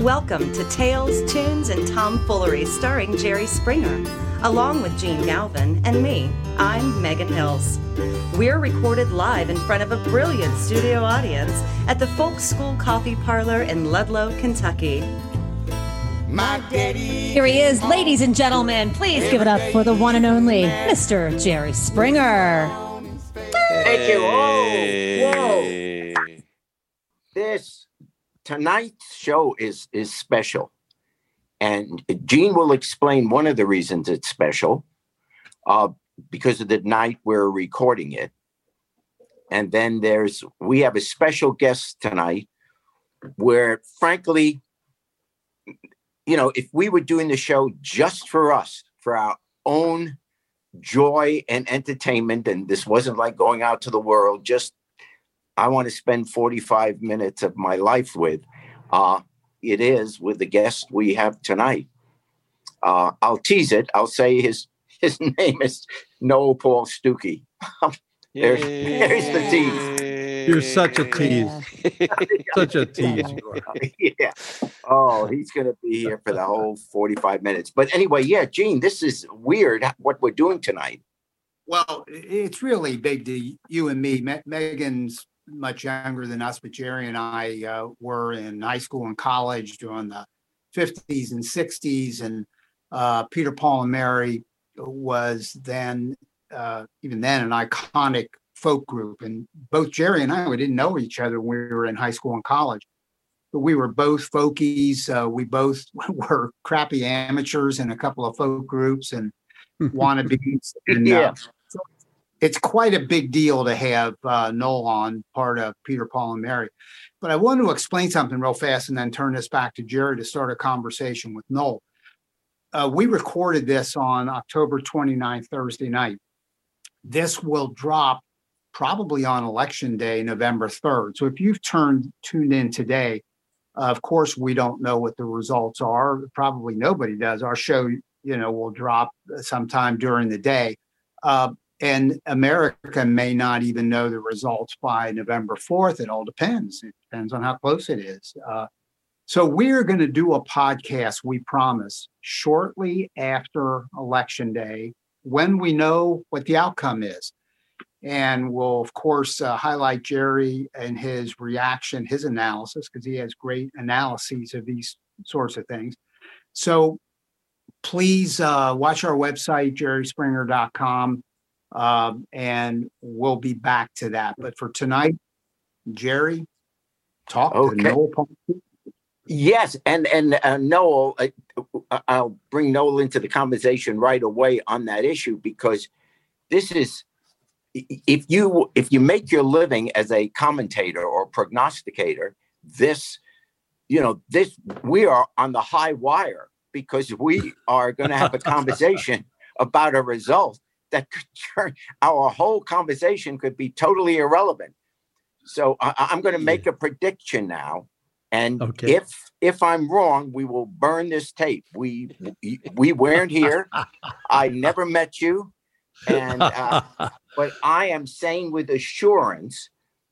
Welcome to Tales, Tunes, and Tomfoolery starring Jerry Springer, along with Gene Galvin and me. I'm Megan Hills. We're recorded live in front of a brilliant studio audience at the Folk School Coffee Parlor in Ludlow, Kentucky. My daddy. Here he is, ladies and gentlemen. Please give it up for the one and only Mr. Jerry Springer. Thank you. Oh, whoa. This tonight's show is is special, and Gene will explain one of the reasons it's special, uh, because of the night we're recording it, and then there's we have a special guest tonight, where frankly, you know, if we were doing the show just for us, for our own joy and entertainment, and this wasn't like going out to the world, just I want to spend 45 minutes of my life with. Uh, it is with the guest we have tonight. Uh, I'll tease it. I'll say his his name is Noel Paul Stookey. there's, there's the tease. You're such a tease. such a tease. yeah. Oh, he's going to be here for the whole 45 minutes. But anyway, yeah, Gene, this is weird what we're doing tonight. Well, it's really big to you and me. Me- Megan's much younger than us, but Jerry and I uh, were in high school and college during the 50s and 60s. And uh, Peter, Paul, and Mary was then, uh, even then, an iconic folk group. And both Jerry and I, we didn't know each other when we were in high school and college. But we were both folkies. Uh, we both were crappy amateurs in a couple of folk groups and wannabes. And, uh, Yeah. It's quite a big deal to have uh, Noel on part of Peter, Paul, and Mary. But I want to explain something real fast and then turn this back to Jerry to start a conversation with Noel. Uh, we recorded this on October 29th, Thursday night. This will drop probably on election day, November 3rd. So if you've turned tuned in today, uh, of course, we don't know what the results are. Probably nobody does. Our show, you know, will drop sometime during the day. Uh, and America may not even know the results by November 4th. It all depends. It depends on how close it is. Uh, so we're going to do a podcast, we promise, shortly after Election Day when we know what the outcome is. And we'll, of course, uh, highlight Jerry and his reaction, his analysis, because he has great analyses of these sorts of things. So please uh, watch our website, jerryspringer.com, um, and we'll be back to that. But for tonight, Jerry, talk Okay. to Noel Yes, and and uh, Noel, uh, I'll bring Noel into the conversation right away on that issue because this is if you if you make your living as a commentator or prognosticator, this you know this we are on the high wire because we are going to have a conversation about a result that could turn our whole conversation could be totally irrelevant. So I, I'm going to make a prediction now, and Okay. if if I'm wrong, we will burn this tape. We we weren't here. I never met you, and uh, but I am saying with assurance,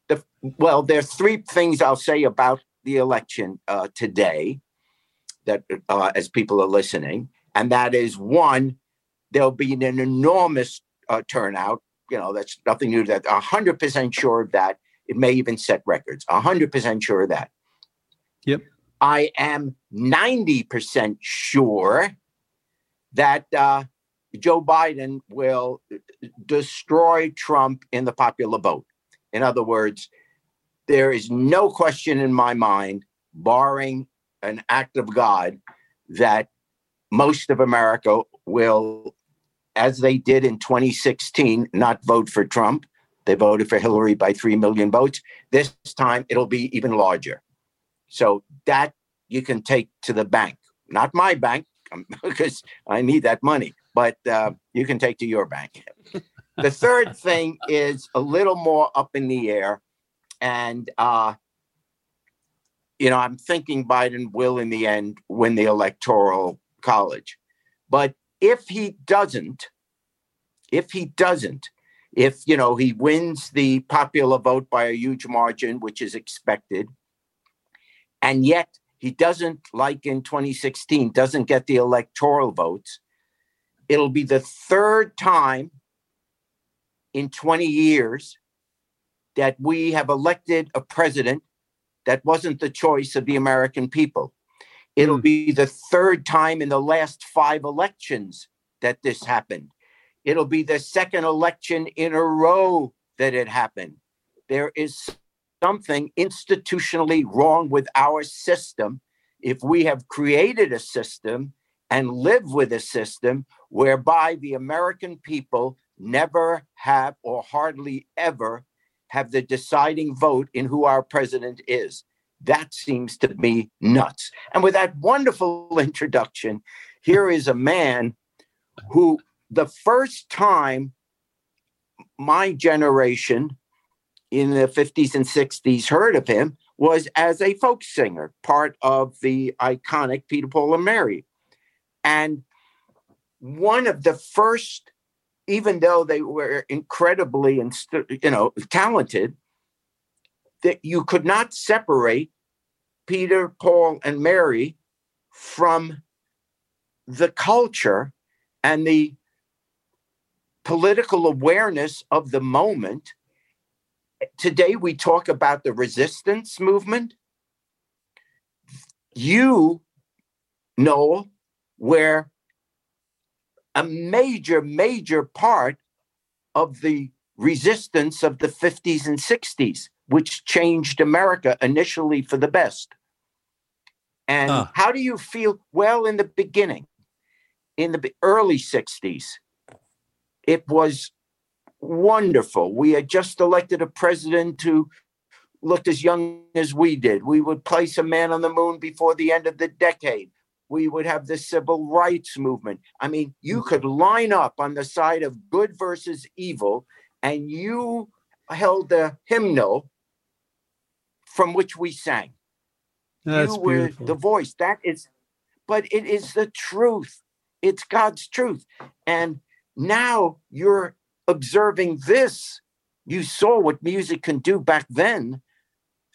the well, there are three things I'll say about the election uh, today, that uh, as people are listening, and that is one, there'll be an enormous uh, turnout. You know, that's nothing new. to That hundred percent sure of that. It may even set records. Hundred percent sure of that. Yep. I am ninety percent sure that uh, Joe Biden will destroy Trump in the popular vote. In other words, there is no question in my mind, barring an act of God, that most of America will, as they did in 2016, not vote for Trump. They voted for Hillary by 3 million votes. This time it'll be even larger. So that you can take to the bank, not my bank, um, because I need that money, but uh, you can take to your bank. the third thing is a little more up in the air. And, uh, you know, I'm thinking Biden will, in the end, win the electoral college. But if he doesn't, if he doesn't, if, you know, he wins the popular vote by a huge margin, which is expected, and yet he doesn't, like in 2016, doesn't get the electoral votes, it'll be the third time in 20 years that we have elected a president that wasn't the choice of the American people. It'll hmm. be the third time in the last five elections that this happened. It'll be the second election in a row that it happened. There is something institutionally wrong with our system if we have created a system and live with a system whereby the American people never have or hardly ever have the deciding vote in who our president is. That seems to be nuts. And with that wonderful introduction, here is a man who, the first time my generation in the 50s and 60s heard of him was as a folk singer, part of the iconic Peter Paul and Mary. And one of the first, even though they were incredibly you know talented, that you could not separate Peter, Paul, and Mary from the culture and the political awareness of the moment. Today, we talk about the resistance movement. You, Noel, were a major, major part of the resistance of the 50s and 60s, which changed America initially for the best. And Ah. how do you feel? Well, in the beginning, in the early 60s, it was wonderful. We had just elected a president who looked as young as we did. We would place a man on the moon before the end of the decade. We would have the civil rights movement. I mean, you could line up on the side of good versus evil, and you held the hymnal from which we sang That's you were beautiful. the voice. That is, but it is the truth. It's God's truth. And now you're observing this. You saw what music can do back then.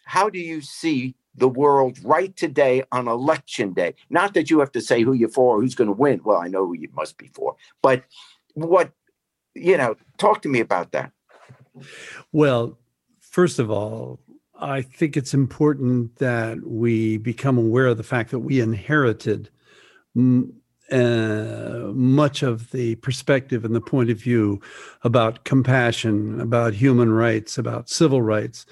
How do you see the world right today on election day? Not that you have to say who you're for, or who's going to win. Well, I know who you must be for, but what, you know, talk to me about that. Well, first of all, I think it's important that we become aware of the fact that we inherited mm, uh, much of the perspective and the point of view about compassion, about human rights, about civil rights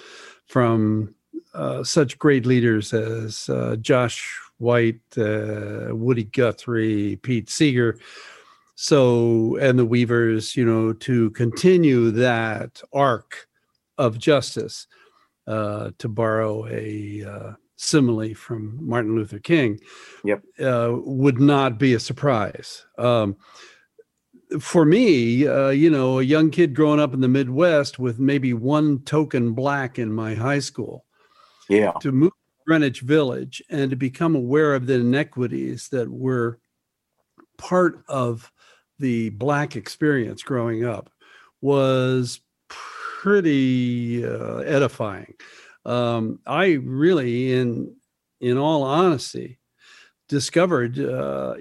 from uh, such great leaders as uh, Josh White, uh, Woody Guthrie, Pete Seeger. So, and the Weavers, you know, to continue that arc of justice, uh, to borrow a uh, simile from Martin Luther King, Yep. uh, would not be a surprise. Um, for me, uh, you know, a young kid growing up in the Midwest with maybe one token black in my high school, Yeah. to move to Greenwich Village and to become aware of the inequities that were part of the Black experience growing up was pretty uh, edifying. Um, I really, in in all honesty, discovered uh,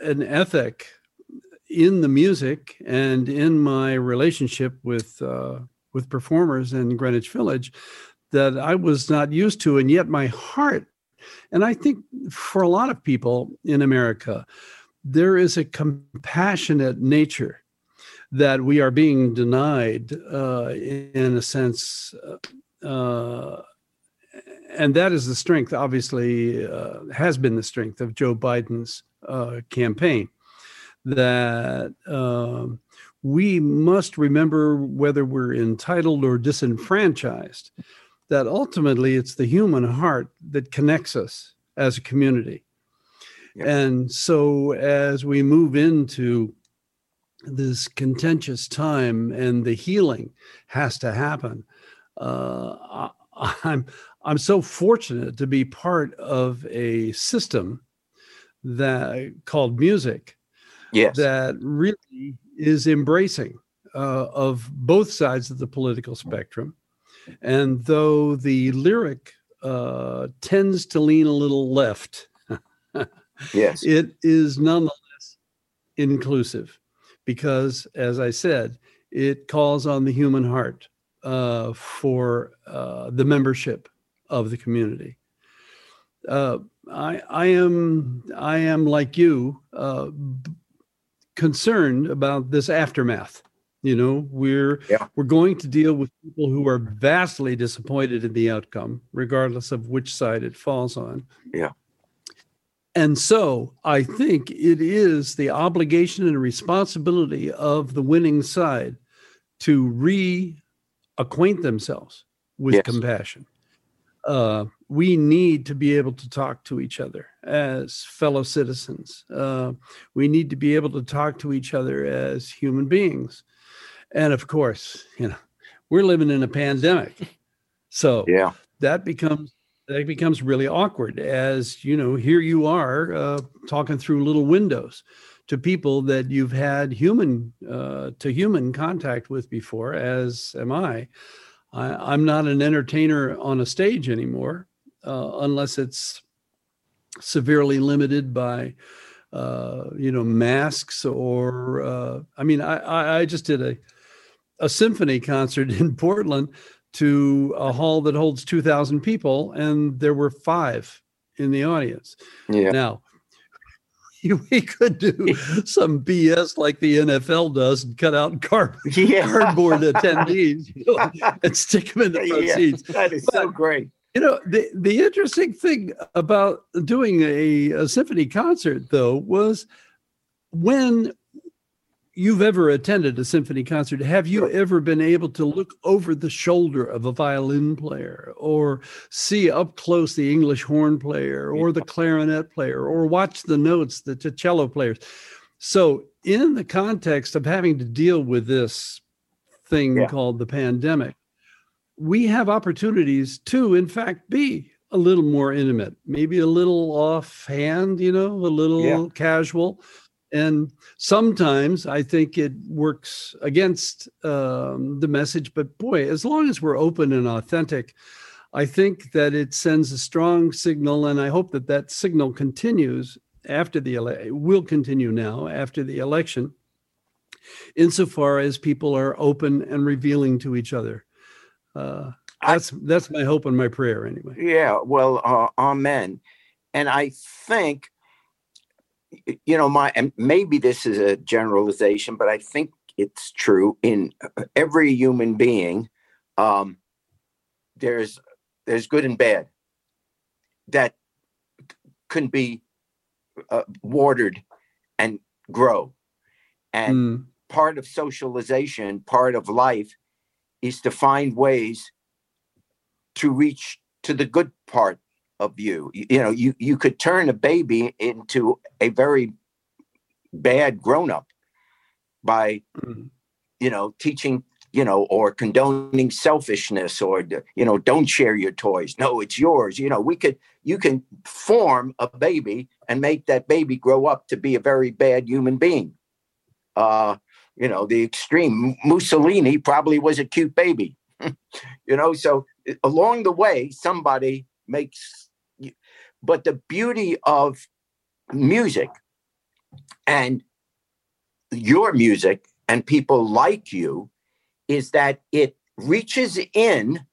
an ethic in the music and in my relationship with uh, with performers in Greenwich Village that I was not used to, and yet my heart, and I think for a lot of people in America, there is a compassionate nature that we are being denied, uh, in a sense, uh, and that is the strength. Obviously, uh, has been the strength of Joe Biden's uh, campaign. That um, we must remember whether we're entitled or disenfranchised that ultimately it's the human heart that connects us as a community. And so as we move into this contentious time and the healing has to happen, uh, I, I'm I'm so fortunate to be part of a system that called music Yes. that really is embracing uh, of both sides of the political spectrum. And though the lyric uh, tends to lean a little left, Yes. it is nonetheless inclusive because, as I said, it calls on the human heart uh, for uh, the membership of the community. Uh, I, I am I am like you uh, b- concerned about this aftermath. You know, we're Yeah. we're going to deal with people who are vastly disappointed in the outcome, regardless of which side it falls on. Yeah. And so I think it is the obligation and responsibility of the winning side to reacquaint themselves with Yes. compassion. Uh, we need to be able to talk to each other as fellow citizens. Uh, we need to be able to talk to each other as human beings. And of course, you know, we're living in a pandemic. So Yeah. that becomes that becomes really awkward as you know here you are uh, talking through little windows to people that you've had human uh, to human contact with before as am i, I i'm not an entertainer on a stage anymore uh, unless it's severely limited by uh, you know masks or uh, i mean I i just did a a symphony concert in portland to a hall that holds 2,000 people, and there were five in the audience. Yeah. Now, we could do some BS like the NFL does and cut out car- Yeah. cardboard attendees you know, and stick them in the front Yeah. seats. That is so great. You know, the, the interesting thing about doing a, a symphony concert, though, was when you've ever attended a symphony concert, have you ever been able to look over the shoulder of a violin player or see up close the English horn player or the clarinet player or watch the notes, that the cello players? So, in the context of having to deal with this thing Yeah. called the pandemic, we have opportunities to, in fact, be a little more intimate, maybe a little offhand, you know, a little Yeah. casual. And sometimes I think it works against um, the message. But boy, as long as we're open and authentic, I think that it sends a strong signal. And I hope that that signal continues after the election, will continue now after the election, insofar as people are open and revealing to each other. Uh, I- that's that's my hope and my prayer anyway. Yeah, well, uh, amen. And I think, you know, my and maybe this is a generalization, but I think it's true in uh, every human being. Um, there's there's good and bad that can be uh, watered and grow, and Mm, part of socialization, part of life, is to find ways to reach to the good part of you. You, you know, you you could turn a baby into a very bad grown up by mm, you know teaching you know or condoning selfishness or you know don't share your toys. No it's yours. You know we could you can form a baby and make that baby grow up to be a very bad human being. Uh you know the extreme mussolini probably was a cute baby. You know so along the way somebody makes but the beauty of music and your music and people like you is that it reaches in.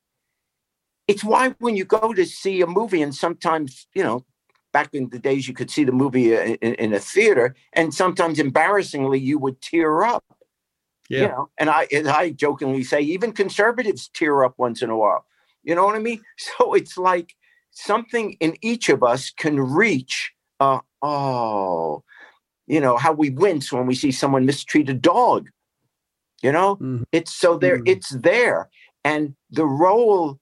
It's why when you go to see a movie and sometimes you know back in the days you could see the movie uh, in, in a theater and sometimes embarrassingly you would tear up. Yeah. you know and i and i jokingly say even conservatives tear up once in a while. You know what i mean? So it's like something in each of us can reach uh oh you know how we wince when we see someone mistreat a dog you know Mhm. it's so there Mhm. it's there and the role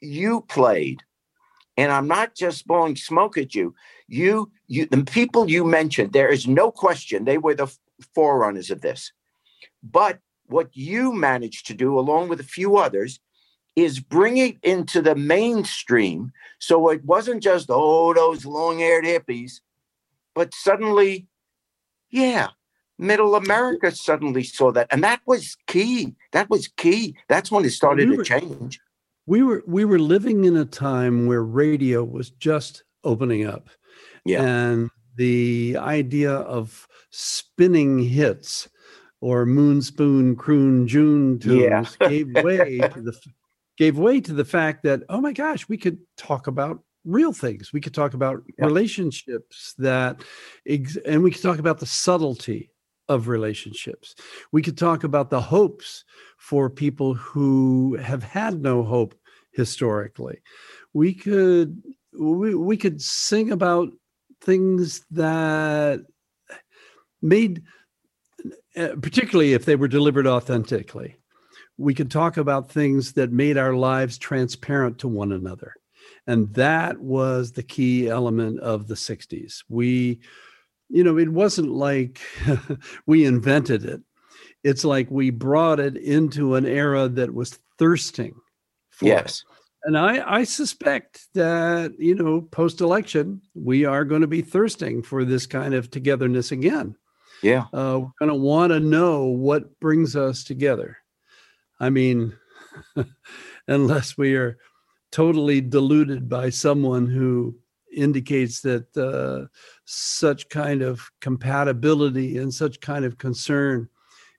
you played and i'm not just blowing smoke at you you you the people you mentioned there is no question they were the f- forerunners of this but what you managed to do, along with a few others, is bring it into the mainstream. So it wasn't just, oh, those long haired hippies, but suddenly, yeah, middle America suddenly saw that. And that was key. That was key. That's when it started we to change. we were we were living in a time where radio was just opening up Yeah. and the idea of spinning hits or moon spoon croon june tunes Yeah. gave way to the gave way to the fact that oh my gosh we could talk about real things. We could talk about Yeah. relationships that ex- and we could talk about the subtlety of relationships. We could talk about the hopes for people who have had no hope historically. We could we, we could sing about things that made uh, particularly if they were delivered authentically we could talk about things that made our lives transparent to one another and that was the key element of the 60s we you know it wasn't like we invented it it's like we brought it into an era that was thirsting for it. Yes. And I, I suspect that, you know, post election, we are going to be thirsting for this kind of togetherness again. Yeah. Uh, we're going to want to know what brings us together. I mean, unless we are totally deluded by someone who indicates that uh, such kind of compatibility and such kind of concern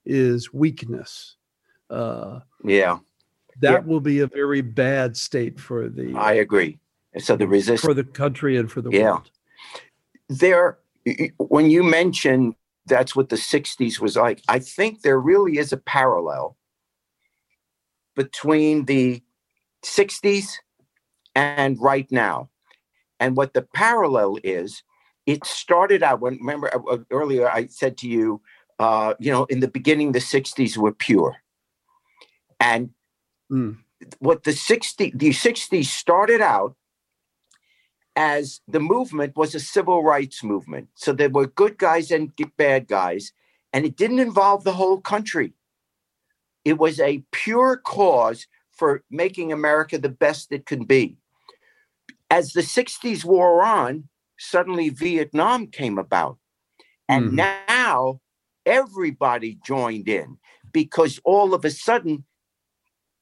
is weakness. Uh, Yeah. that Yeah. will be a very bad state for the I agree. So the resistance. for the country and for the Yeah. world. there when you mention that's what the 60s was like i think there really is a parallel between the 60s and right now and what the parallel is it started out when remember uh, uh, earlier i said to you uh, you know in the beginning the 60s were pure and Mm. what the 60 the 60s started out as the movement was a civil rights movement. So there were good guys and bad guys, and it didn't involve the whole country. It was a pure cause for making America the best it can be. As the 60s wore on, suddenly Vietnam came about. And Mhm. now everybody joined in because all of a sudden,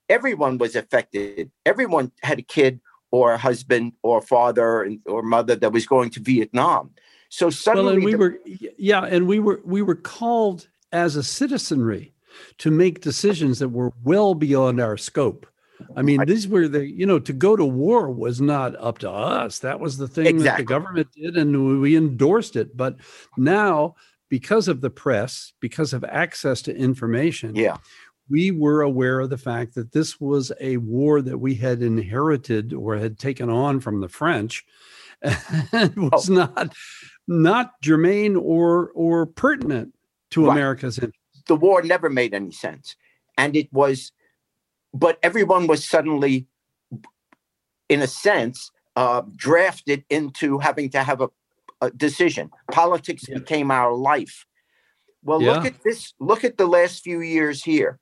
everyone was affected. Everyone had a kid or a husband or father and- or mother that was going to Vietnam. So Well, suddenly, and we the- were yeah, and we were we were called as a citizenry to make decisions that were well beyond our scope. I mean, these were the you know to go to war was not up to us. That was the thing that the government did, and we endorsed it. But now, because of the press, because of access to information, yeah, we were aware of the fact that this was a war that we had inherited or had taken on from the French and oh. was not not germane or or pertinent to Right. America's interest. The war never made any sense. And it was, but everyone was suddenly, in a sense, uh, drafted into having to have a, a decision. Politics Yeah. became our life. Well, look at this. Look at the last few years here.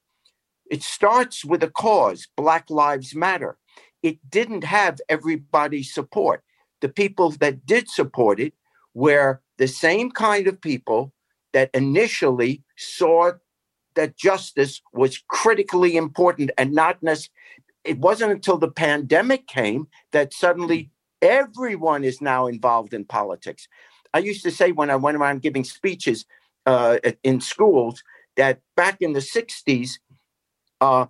It starts with a cause Black Lives Matter. It didn't have everybody's support. The people that did support it were the same kind of people that initially saw that justice was critically important and not necessarily. It wasn't until the pandemic came that suddenly everyone is now involved in politics. I used to say when I went around giving speeches uh, in schools that back in the 60s, uh,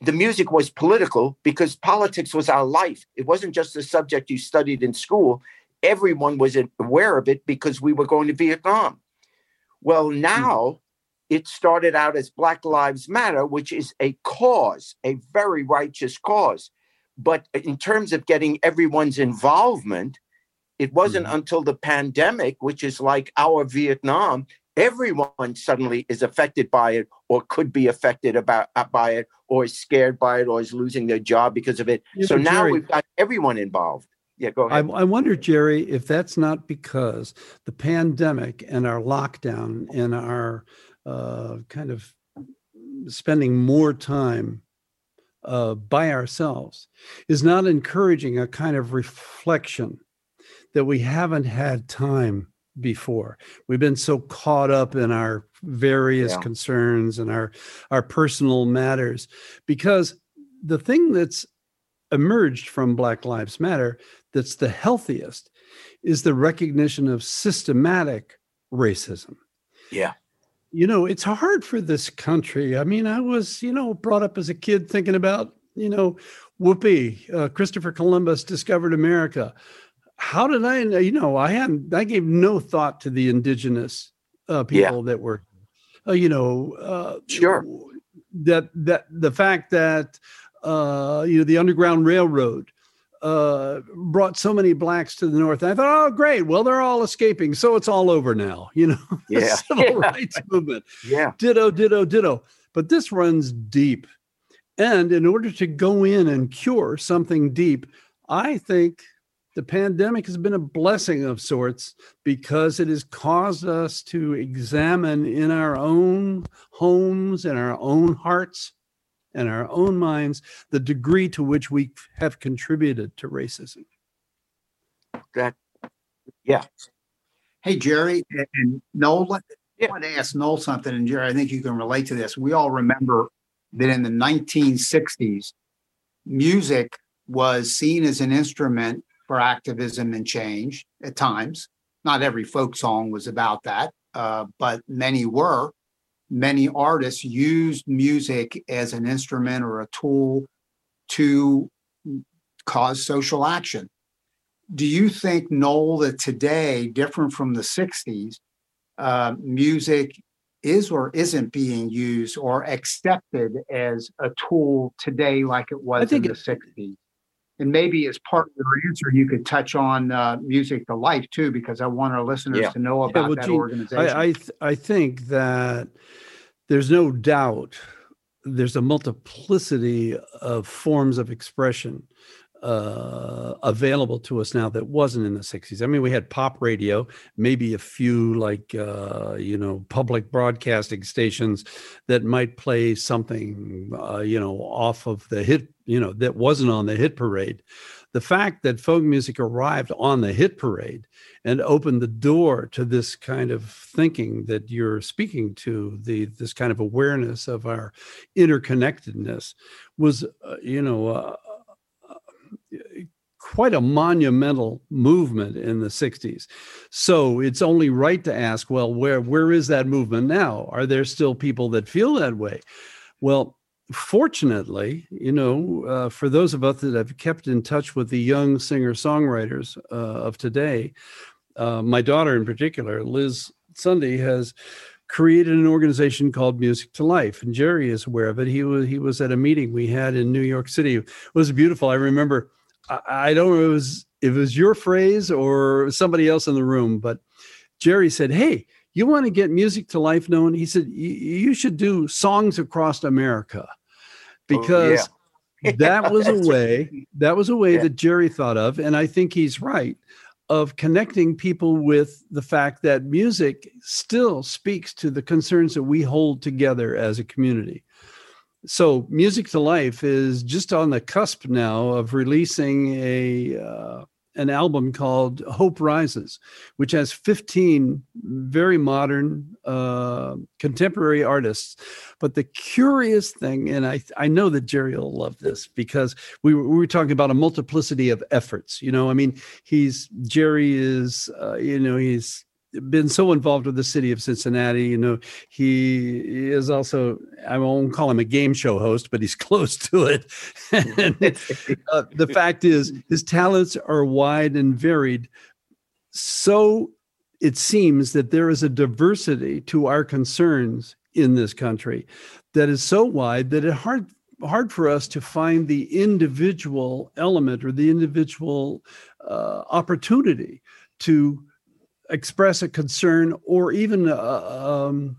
the music was political because politics was our life. It wasn't just a subject you studied in school. Everyone was aware of it because we were going to Vietnam. Well, now it started out as Black Lives Matter, which is a cause, a very righteous cause. But in terms of getting everyone's involvement, it wasn't until the pandemic, which is like our Vietnam, everyone suddenly is affected by it or could be affected about uh, by it or is scared by it or is losing their job because of it. So now we've got everyone involved. Yeah, go I, ahead. I wonder, Jerry, if that's not because the pandemic and our lockdown and our uh, kind of spending more time uh, by ourselves is not encouraging a kind of reflection that we haven't had time before. We've been so caught up in our various Yeah. concerns and our our personal matters because the thing that's emerged from Black Lives Matter that's the healthiest is the recognition of systematic racism. Yeah. You know, it's hard for this country. I mean, I was, you know, brought up as a kid thinking about, you know, Whoopi, uh, Christopher Columbus discovered America. How did I, you know, I hadn't, I gave no thought to the indigenous uh, people yeah. that were, uh, you know, uh, sure. That, that the fact that, uh, you know, the Underground Railroad uh, brought so many blacks to the north. And I thought, oh, great. Well, they're all escaping. So it's all over now, you know, yeah. civil yeah. rights movement. Yeah. Ditto, ditto, ditto. But this runs deep. And in order to go in and cure something deep, I think the pandemic has been a blessing of sorts because it has caused us to examine in our own homes and our own hearts and our own minds the degree to which we have contributed to racism. That, yeah. Hey, Jerry and Noel, yeah. I want to ask Noel something. And Jerry, I think you can relate to this. We all remember that in the 1960s, music was seen as an instrument for activism and change at times. Not every folk song was about that, uh, but many were many artists used music as an instrument or a tool to cause social action. Do you think, Noel, that today, different from the 60s, uh, music is or isn't being used or accepted as a tool today like it was in the 60s? And maybe as part of your answer, you could touch on uh, music to life too, because I want our listeners yeah. to know about yeah, well, that Gene, organization. I I, th- I think that there's no doubt there's a multiplicity of forms of expression uh, available to us now that wasn't in the 60s. I mean, we had pop radio, maybe a few like, uh, you know, public broadcasting stations that might play something, uh, you know, off of the hit, you know, that wasn't on the hit parade. The fact that folk music arrived on the hit parade and opened the door to this kind of thinking that you're speaking to, the this kind of awareness of our interconnectedness was, uh, you know, uh, quite a monumental movement in the 60s. So it's only right to ask, well, where where is that movement now? Are there still people that feel that way? Well, fortunately, you know, uh, for those of us that have kept in touch with the young singer songwriters uh, of today, uh, my daughter in particular, Liz Sunde, has created an organization called Music to Life, and Jerry is aware of it. He was he was at a meeting we had in New York City. It was beautiful. I remember I, I don't know if it was if it was your phrase or somebody else in the room, but Jerry said, "Hey, you want to get music to life known?" He said, "You should do songs across America," oh, because oh, yeah. that was a way that was a way yeah. that Jerry thought of, and I think he's right of connecting people with the fact that music still speaks to the concerns that we hold together as a community so music to life is just on the cusp now of releasing a uh, an album called hope rises which has 15 very modern uh, contemporary artists. But the curious thing and i i know that jerry will love this because we were, we were talking about a multiplicity of efforts you know? I mean he's jerry is uh, you know he's been so involved with the city of Cincinnati. You know, he is also, I won't call him a game show host, but he's close to it. and, uh, the fact is, his talents are wide and varied. So it seems that there is a diversity to our concerns in this country that is so wide that it hard hard for us to find the individual element or the individual uh, opportunity to express a concern or even um,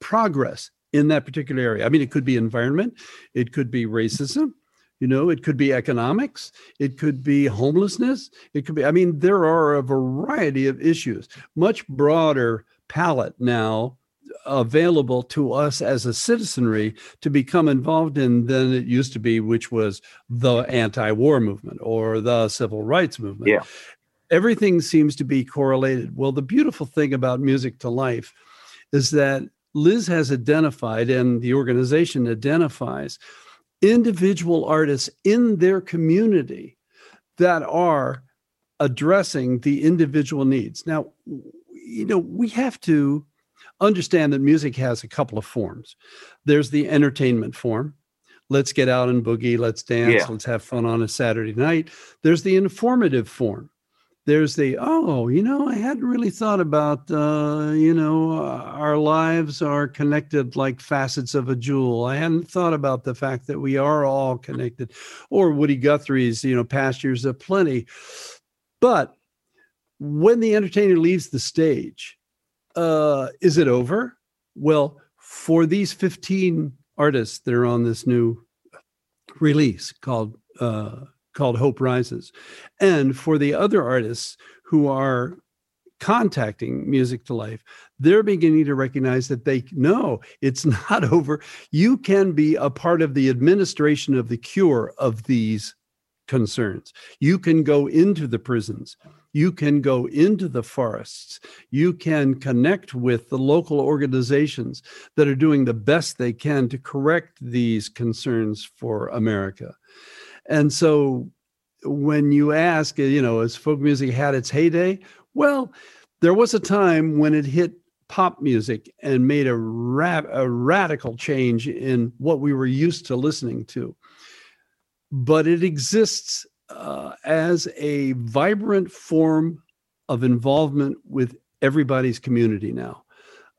progress in that particular area. I mean, it could be environment, it could be racism, you know, it could be economics, it could be homelessness, it could be, I mean, there are a variety of issues, much broader palette now available to us as a citizenry to become involved in than it used to be, which was the anti war movement or the civil rights movement. Yeah everything seems to be correlated. Well, the beautiful thing about Music to Life is that Liz has identified and the organization identifies individual artists in their community that are addressing the individual needs. Now, you know, we have to understand that music has a couple of forms. There's the entertainment form. Let's get out and boogie, let's dance, Yeah. let's have fun on a Saturday night. There's the informative form. There's the, oh, you know, I hadn't really thought about, uh, you know, uh, our lives are connected like facets of a jewel. I hadn't thought about the fact that we are all connected. Or Woody Guthrie's, you know, pastures of plenty. But when the entertainer leaves the stage, uh, is it over? Well, for these 15 artists that are on this new release called uh, called Hope Rises, and for the other artists who are contacting Music to Life, they're beginning to recognize that they know it's not over. You can be a part of the administration of the cure of these concerns. You can go into the prisons. You can go into the forests. You can connect with the local organizations that are doing the best they can to correct these concerns for America. And so when you ask, you know, has folk music had its heyday? Well, there was a time when it hit pop music and made a, ra- a radical change in what we were used to listening to. But it exists uh, as a vibrant form of involvement with everybody's community now.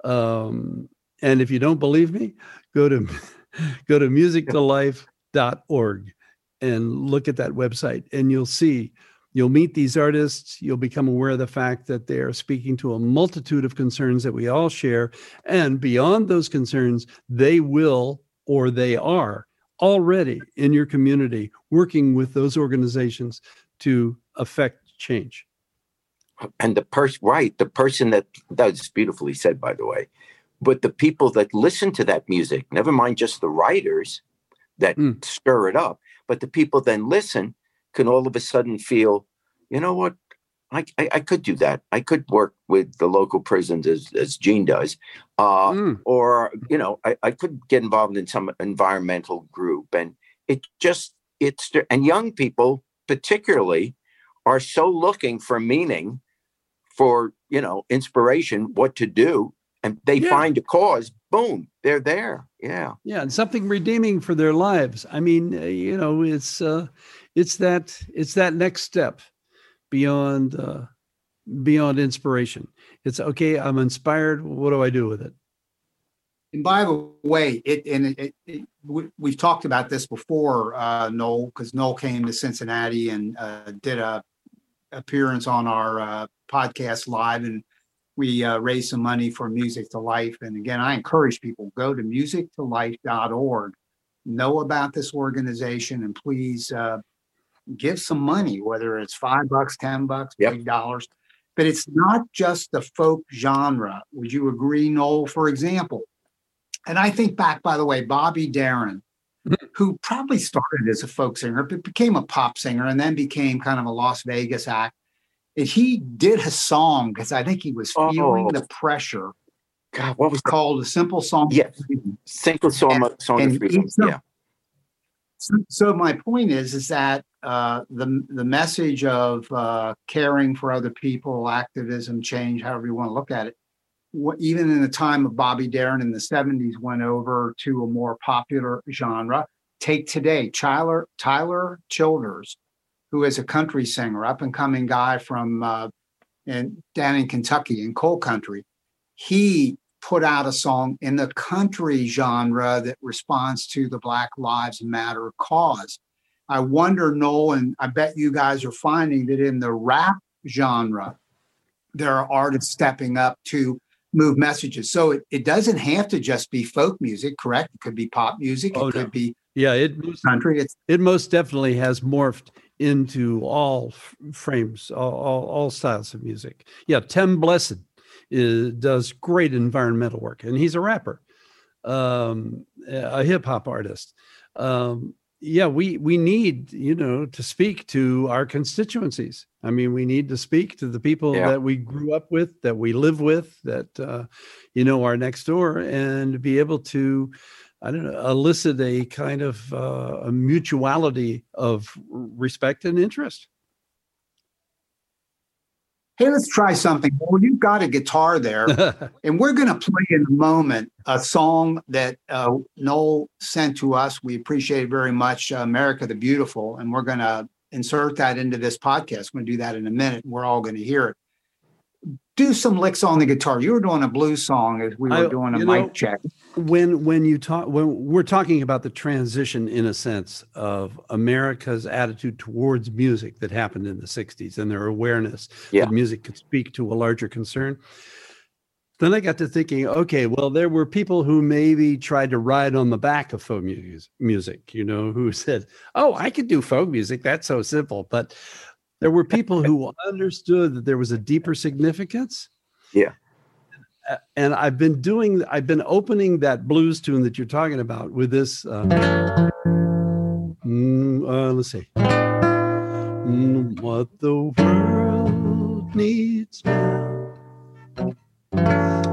Um, and if you don't believe me, go to go to musictolife.org and look at that website and you'll see you'll meet these artists you'll become aware of the fact that they are speaking to a multitude of concerns that we all share and beyond those concerns they will or they are already in your community working with those organizations to affect change and the person right the person that that's beautifully said by the way but the people that listen to that music never mind just the writers that Mm. stir it up but the people then listen can all of a sudden feel you know what I, I, I could do that. I could work with the local prisons as, as Gene does. Uh, Mm. or you know I, I could get involved in some environmental group and it just it's and young people particularly are so looking for meaning for you know inspiration what to do and they Yeah. find a cause boom they're there yeah. Yeah and something redeeming for their lives. I mean uh, you know it's uh it's that it's that next step beyond uh beyond inspiration. It's okay i'm inspired what do i do with it? And by the way, it and it, it, it we, we've talked about this before, uh, Noel, because Noel came to Cincinnati and uh, did a appearance on our uh, podcast live, and we uh, raised some money for Music to Life. And again, I encourage people go to musictolife.org, know about this organization, and please uh, give some money, whether it's five bucks, ten bucks, Yep. dollars. But it's not just the folk genre. Would you agree, Noel? For example, and I think back, by the way, Bobby Darin, who probably started as a folk singer, but became a pop singer and then became kind of a Las Vegas act. And he did a song because I think he was feeling Oh. the pressure god what was that called a simple song. Yes. single song, song and freedom each of- yeah So, so my point is, is that uh, the the message of uh, caring for other people, activism, change, however you want to look at it, what, even in the time of Bobby Darin in the '70s, went over to a more popular genre. Take today, Tyler Tyler Childers, who is a country singer, up and coming guy from uh, in down in Kentucky in coal country. He put out a song in the country genre that responds to the Black Lives Matter cause. I wonder, Noel, and I bet you guys are finding that in the rap genre, there are artists stepping up to move messages. So it, it doesn't have to just be folk music, correct? It could be pop music, Oh, it no. could be yeah it country. It's it most definitely has morphed into all frames all, all, all styles of music. Yeah Tem Blessed is, does great environmental work and he's a rapper um, a hip-hop artist. Um, yeah we we need you know to speak to our constituencies. I mean we need to speak to the people Yeah. that we grew up with that we live with that uh, you know are next door and be able to I don't know, elicit a kind of uh, a mutuality of respect and interest. Hey, let's try something. Well, you've got a guitar there, and we're going to play in a moment a song that uh, Noel sent to us. We appreciate it very much, uh, America the Beautiful, and we're going to insert that into this podcast. We're going to do that in a minute. We're all going to hear it do some licks on the guitar. You were doing a blues song as we were I, doing a mic know, check. When when you talk when we're talking about the transition in a sense of America's attitude towards music that happened in the 60s and their awareness yeah. that music could speak to a larger concern. Then I got to thinking, okay, well, there were people who maybe tried to ride on the back of folk music, you know, who said, "Oh, I could do folk music. That's so simple." But there were people who understood that there was a deeper significance. Yeah. And I've been doing, I've been opening that blues tune that you're talking about with this. Um, mm, uh, let's see. Mm, what the world needs now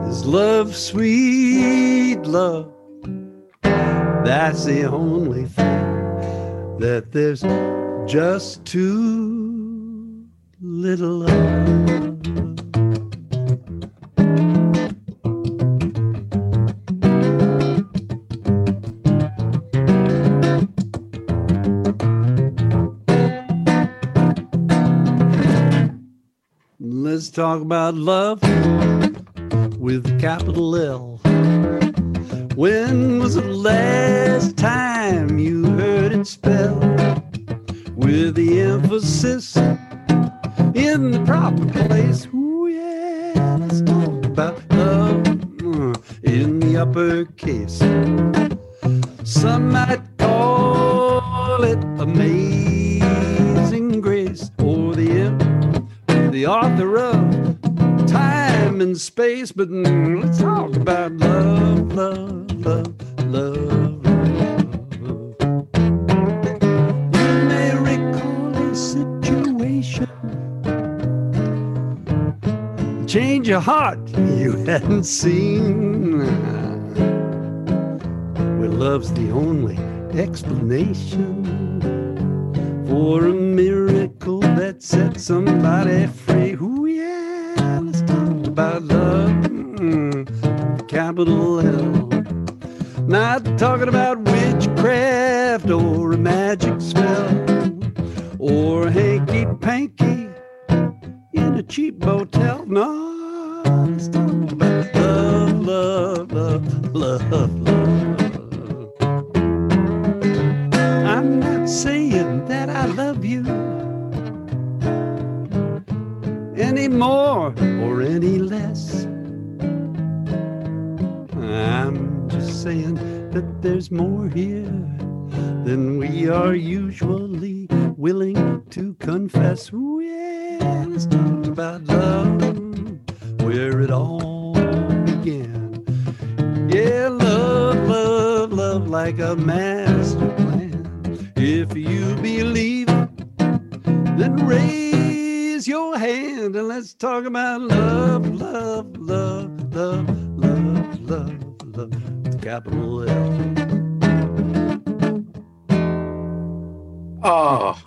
is love, sweet love. That's the only thing that there's just too little love. Let's talk about love with capital L. When was the last time you heard it spelled with the emphasis in the proper place. Ooh, yeah, let's talk about love uh, in the uppercase. Some might call it amazing grace, or the the author of time and space. But mm, let's talk about love, love, love, love. Change your heart you hadn't seen. Where love's the only explanation for a miracle that set somebody free. Ooh, yeah, let's talk about love. Mm, capital L. Not talking about witchcraft or a magic spell or hanky panky cheap motel. No, about love, love, love, love, love. I'm not saying that I love you any more or any less. I'm just saying that there's more here than we are usually willing to confess. Ooh, yeah, let's talk about love, where it all began. Yeah, love, love, love like a master plan. If you believe it, then raise your hand and let's talk about love, love, love, love, love, love, love, capital L. Oh.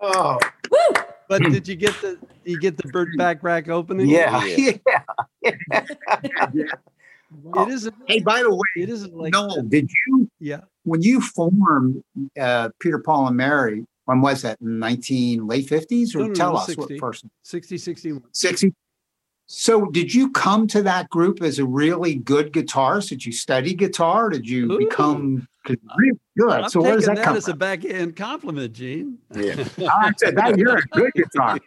oh. Woo! But did you get the you get the Burt Bacharach opening? Yeah. Yeah. yeah. It isn't. Hey, by the way, it isn't like. No, did you? Yeah. When you formed uh, Peter Paul and Mary, when was that? 19 late 50s? Or no, no, tell no, us 60, what first? 60, 61. 60. So, did you come to that group as a really good guitarist? Did you study guitar? Did you Ooh. become really good? I'm so, where does that, that come as from? a backhand compliment, Gene. Yeah, I said that you're a good guitar.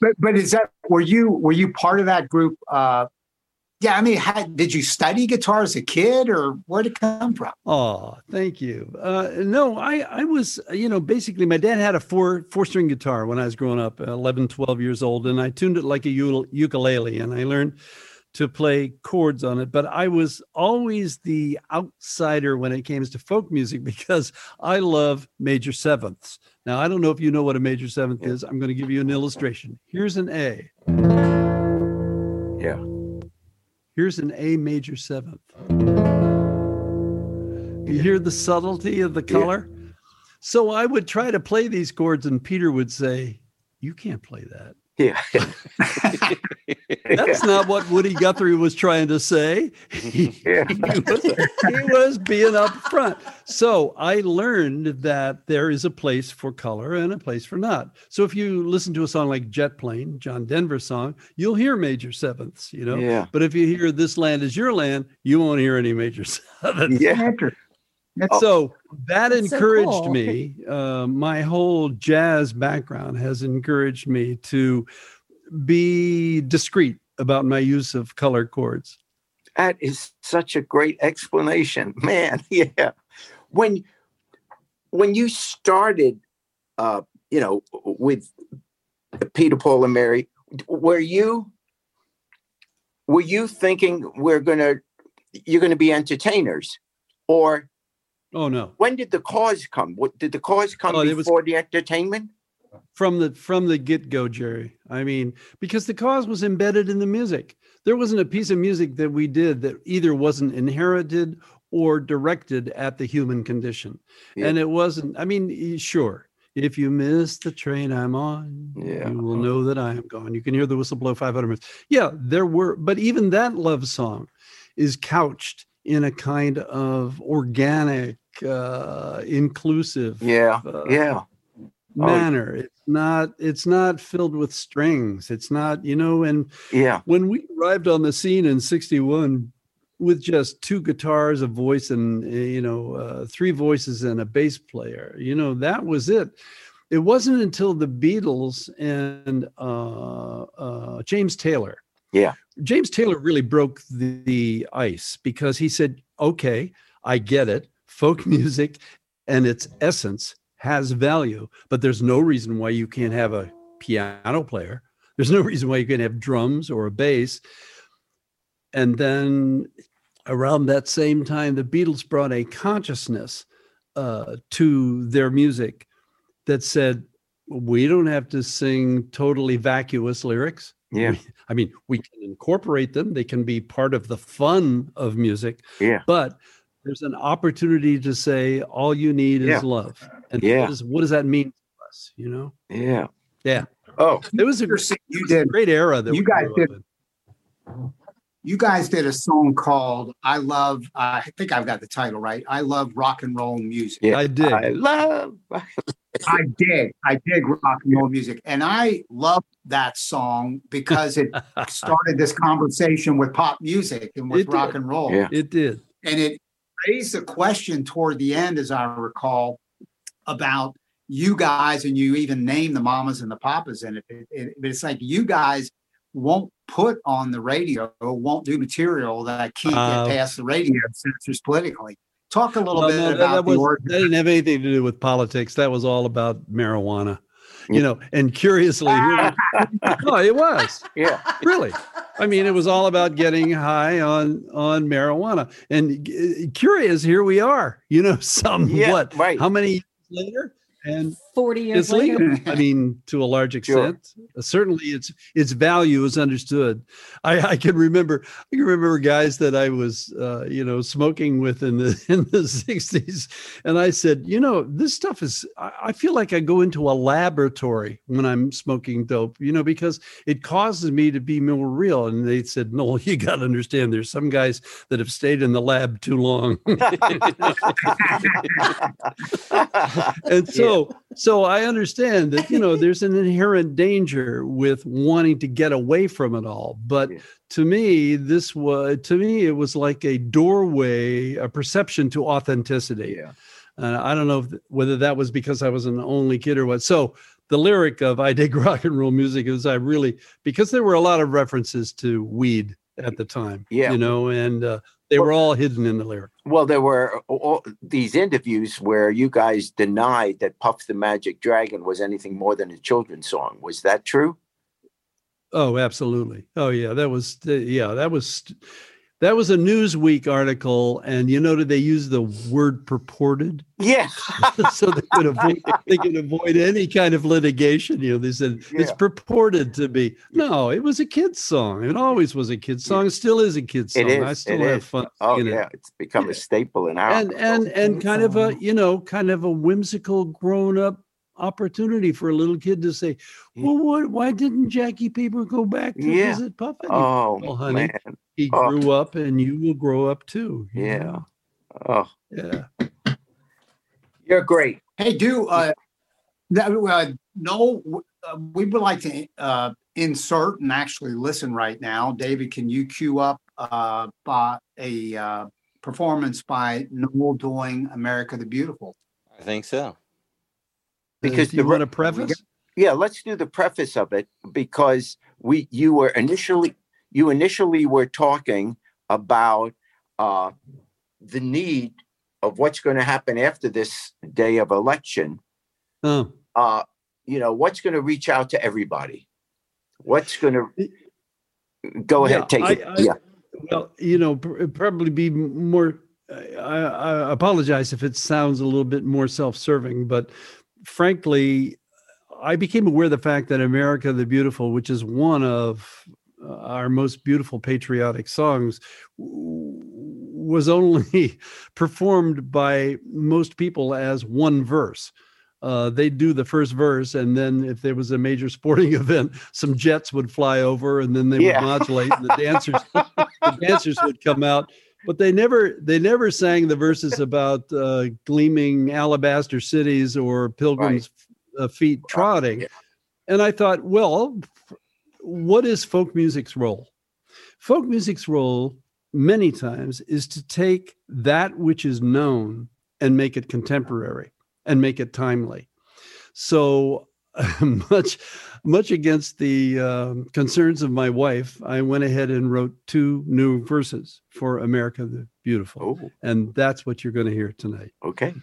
But, but is that were you were you part of that group uh, yeah, I mean, had, did you study guitar as a kid, or where did it come from? Oh, thank you. Uh, no, I, I was, you know, basically, my dad had a four four string guitar when I was growing up, 11, 12 years old, and I tuned it like a ukulele, and I learned to play chords on it. But I was always the outsider when it came to folk music because I love major sevenths. Now, I don't know if you know what a major seventh is. I'm going to give you an illustration. Here's an A. Yeah. Here's an A major seventh. You hear the subtlety of the color? Yeah. color? So I would try to play these chords, and Peter would say, You can't play that. Yeah. That's not what Woody Guthrie was trying to say. He, Yeah. he was, he was being upfront. So I learned that there is a place for color and a place for not. So if you listen to a song like Jet Plane, John Denver song, you'll hear major sevenths, you know. Yeah. But if you hear This Land Is Your Land, you won't hear any major sevenths. Yeah. Oh. So that That's so encouraged cool. me. Uh, my whole jazz background has encouraged me to be discreet about my use of color chords. That is such a great explanation, man. Yeah, when when you started, uh, you know, with Peter, Paul, and Mary, were you were you thinking we're gonna you're gonna be entertainers, or Oh no. when did the cause come? What did the cause come Oh, was- before the entertainment? from the from the get-go jerry i mean because the cause was embedded in the music there wasn't a piece of music that we did that either wasn't inherited or directed at the human condition Yeah. and it wasn't i mean sure if you miss the train i'm on Yeah. you will know that i am gone you can hear the whistle blow 500 minutes yeah there were but even that love song is couched in a kind of organic uh inclusive Yeah, uh, yeah, Oh, manner. It's not it's not filled with strings. It's not you know and yeah, when we arrived on the scene in 61 with just two guitars a voice and uh, you know uh, three voices and a bass player you know that was it. It wasn't until the beatles and uh, uh, james taylor. Yeah. james taylor really broke the, the ice because he said okay i get it folk music and its essence has value but there's no reason why you can't have a piano player there's no reason why you can't have drums or a bass and then around that same time the beatles brought a consciousness uh, to their music that said we don't have to sing totally vacuous lyrics yeah, I mean, we can incorporate them. They can be part of the fun of music. Yeah. But there's an opportunity to say all you need is love. And Yeah. what, is, what does that mean to us? You know, yeah, Yeah. Oh, it was a, it You was a great era that You we guys did. in. You guys did a song called "I Love." Uh, I think I've got the title right. I love rock and roll music. Yeah. I did. I love. I did I did rock and roll music, and I loved that song because it started this conversation with pop music and with It did. rock and roll. Yeah. it did. and it raised a question toward the end, as I recall, about you guys, and you even name the mamas and the papas in it. It- it- But it's like you guys won't put on the radio, won't do material that can't Uh, get past the radio censors politically. Talk a little bit no, that, about that the that didn't have anything to do with politics. That was all about marijuana. You know, and curiously, no, it was. Yeah, really? I mean it was all about getting high on on marijuana. And uh, curious here we are you know some Yeah, what right. how many years later? And 40 years it's later. legal. I mean to a large Sure. extent. Uh, certainly its its value is understood. I i can remember i can remember guys that i was uh you know smoking with in the in the 60s and i said you know this stuff is i, I feel like i go into a laboratory when i'm smoking dope you know because it causes me to be more real. And they said no you got to understand there's some guys that have stayed in the lab too long. And so so i understand that you know there's an inherent danger with wanting to get away from it all but Yeah. to me this was to me it was like a doorway a perception to authenticity yeah, uh, i don't know if, whether that was because i was an only kid or what so the lyric of i dig rock and roll music is i really because there were a lot of references to weed at the time Yeah. you know and uh, they were all hidden in the lyric Well, there were uh, uh, all these interviews where you guys denied that Puff the Magic Dragon was anything more than a children's song. Was that true? Oh, absolutely. Oh, yeah. That was, yeah, that was. That was a Newsweek article, and you know, did they use the word purported? Yeah. so they could avoid they could avoid any kind of litigation. You know, they said it's purported to be. No, it was a kid's song. It always was a kid's song. It still is a kid's song. I still it have is. fun. Oh singing it. yeah, it's become Yeah. a staple in our and and and kind of a mm-hmm. you know kind of a whimsical grown up opportunity for a little kid to say well what why didn't jackie paper go back to Yeah. visit puppet Oh Well, honey, man. He oh. grew up and you will grow up too Yeah. know? Oh, yeah you're great. Hey, do uh, that, uh, no, uh, we would like to uh, insert and actually listen right now. David, can you cue up uh, by a uh, performance by Noel doing "America the Beautiful"? I think so. Because Uh, you the want re- to preface Yeah, let's do the preface of it because we you were initially you initially were talking about uh, the need of what's going to happen after this day of election. oh Uh, you know, what's going to reach out to everybody? What's going to go ahead, Yeah, take I- it? I- yeah, well you know pr- probably be more I, I apologize if it sounds a little bit more self-serving but frankly i became aware of the fact that america the beautiful which is one of our most beautiful patriotic songs was only performed by most people as one verse uh, they'd do the first verse, and then if there was a major sporting event, some jets would fly over, and then they Yeah. would modulate, and the dancers, the dancers would come out. But they never, they never sang the verses about uh, gleaming alabaster cities or pilgrims' uh, feet trotting. yeah. And I thought, well, what is folk music's role? Folk music's role many times is to take that which is known and make it contemporary and make it timely. So much much against the um, concerns of my wife, I went ahead and wrote two new verses for America the Beautiful. Oh, And that's what you're going to hear tonight. okay.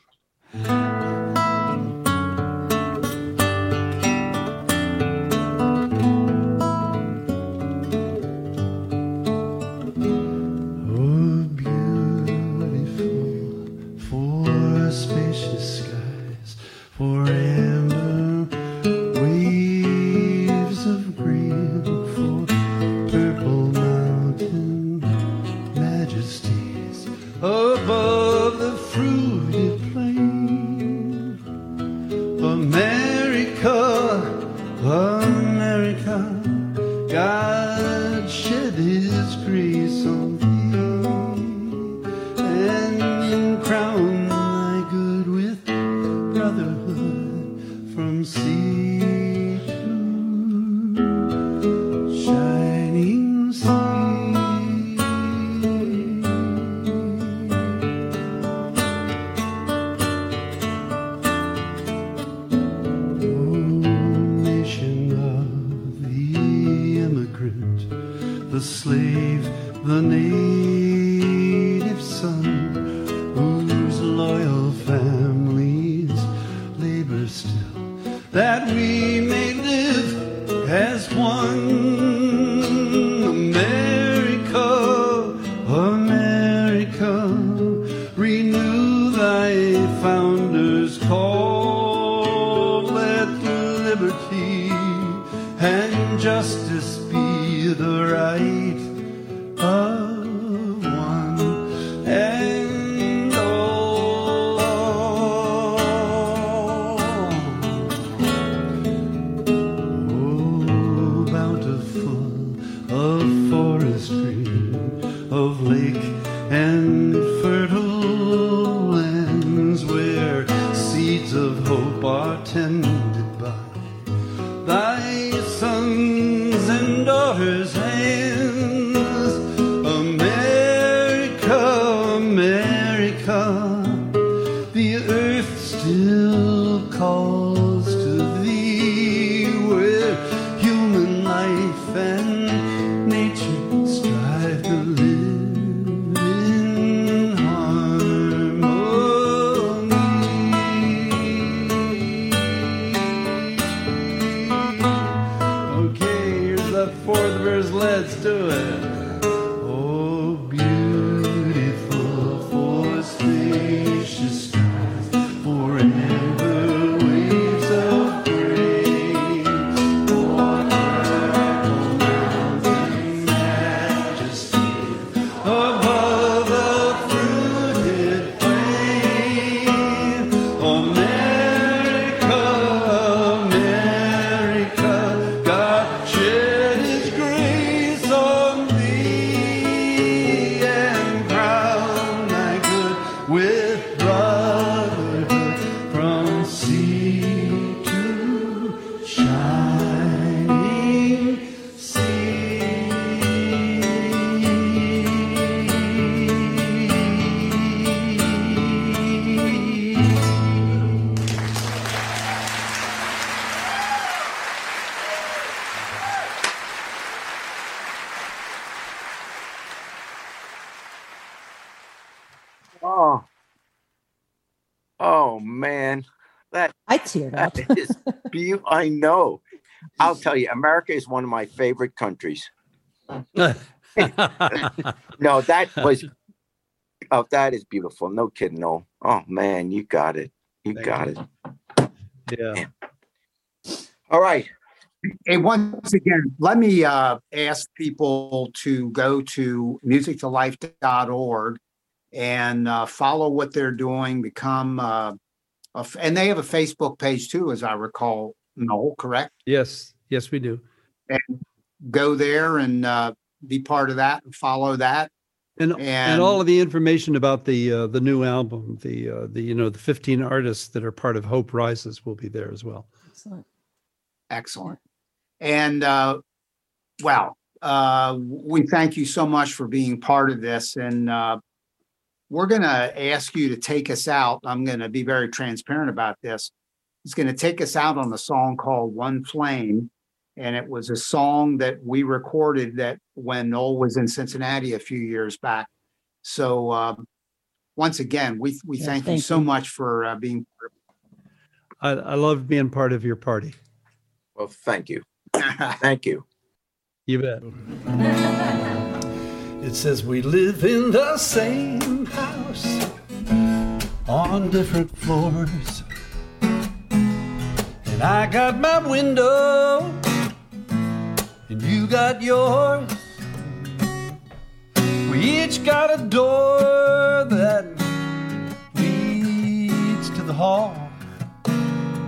Fourth verse. Let's do it. I know. I'll tell you, America is one of my favorite countries. No, that was oh, that is beautiful. No kidding, no. Oh man, you got it. You Thank got you. it. yeah. All right. Hey, once again, let me uh, ask people to go to musictolife.org and uh, follow what they're doing, become, uh, a f- and they have a Facebook page too, as I recall, Noel, correct? Yes. Yes, we do. And go there and uh, be part of that and follow that. And, And- and all of the information about the uh, the new album, the uh, the you know the 15 artists that are part of Hope Rises will be there as well. Excellent. Excellent. And uh, well, uh, we thank you so much for being part of this. And uh, we're going to ask you to take us out. I'm going to be very transparent about this. It's going to take us out on a song called One Flame. And it was a song that we recorded that when Noel was in Cincinnati a few years back. So um, once again, we we Yes, thank, you so you. much for uh, being. I, I love being part of your party. Well, thank you. Thank you. You bet. It says we live in the same house on different floors. I got my window, and you got yours. We each got a door that leads to the hall.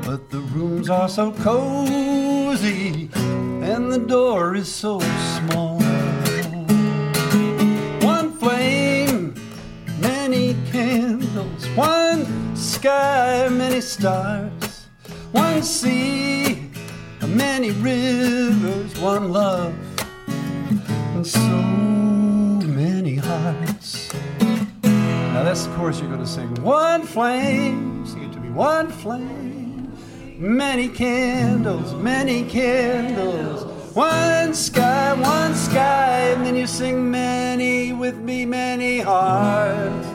But the rooms are so cozy, and the door is so small. One flame, many candles, one sky, many stars, one sea, many rivers, one love, and so many hearts. Now that's the chorus you're going to sing. One flame, sing it to me. One flame, many candles, many candles. One sky, one sky, and then you sing many with me, many hearts.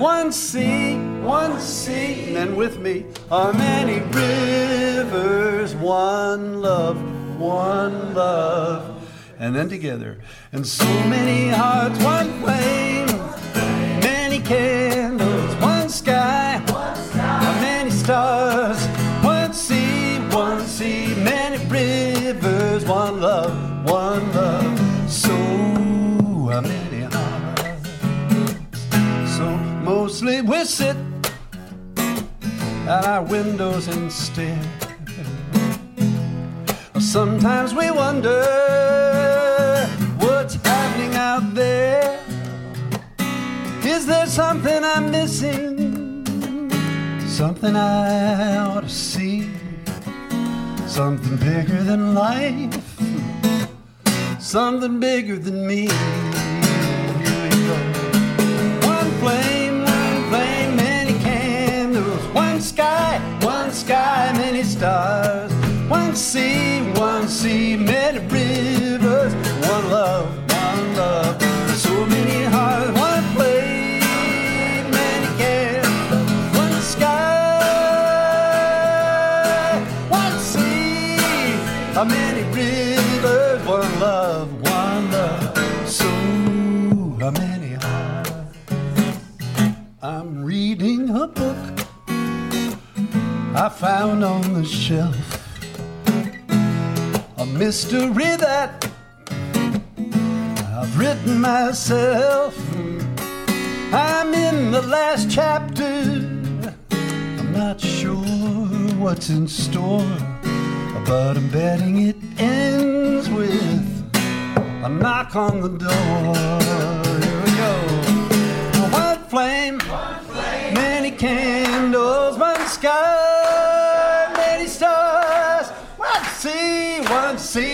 One sea, one sea, and then with me are many rivers. One love, one love, and then together, and so many hearts. One flame, many candles, one sky, many stars, one sea, one sea, many rivers, one love, one love, so many hearts. So mostly we sit at our windows and stare. Sometimes we wonder what's happening out there. Is there something I'm missing? Something I ought to see? Something bigger than life? Something bigger than me? Stars. One sea, one sea, many found on the shelf. A mystery that I've written myself. I'm in the last chapter. I'm not sure what's in store, but I'm betting it ends with a knock on the door. Here we go. One flame, many candles, one sky,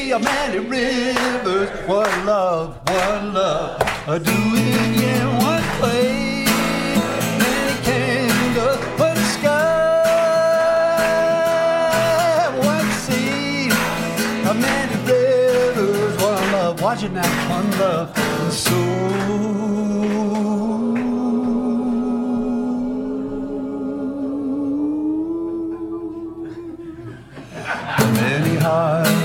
sea many rivers. One love, one love. A do it in one place. Many candles, one sky, one sea of many rivers. One love, watch it now, one love. And so. heart.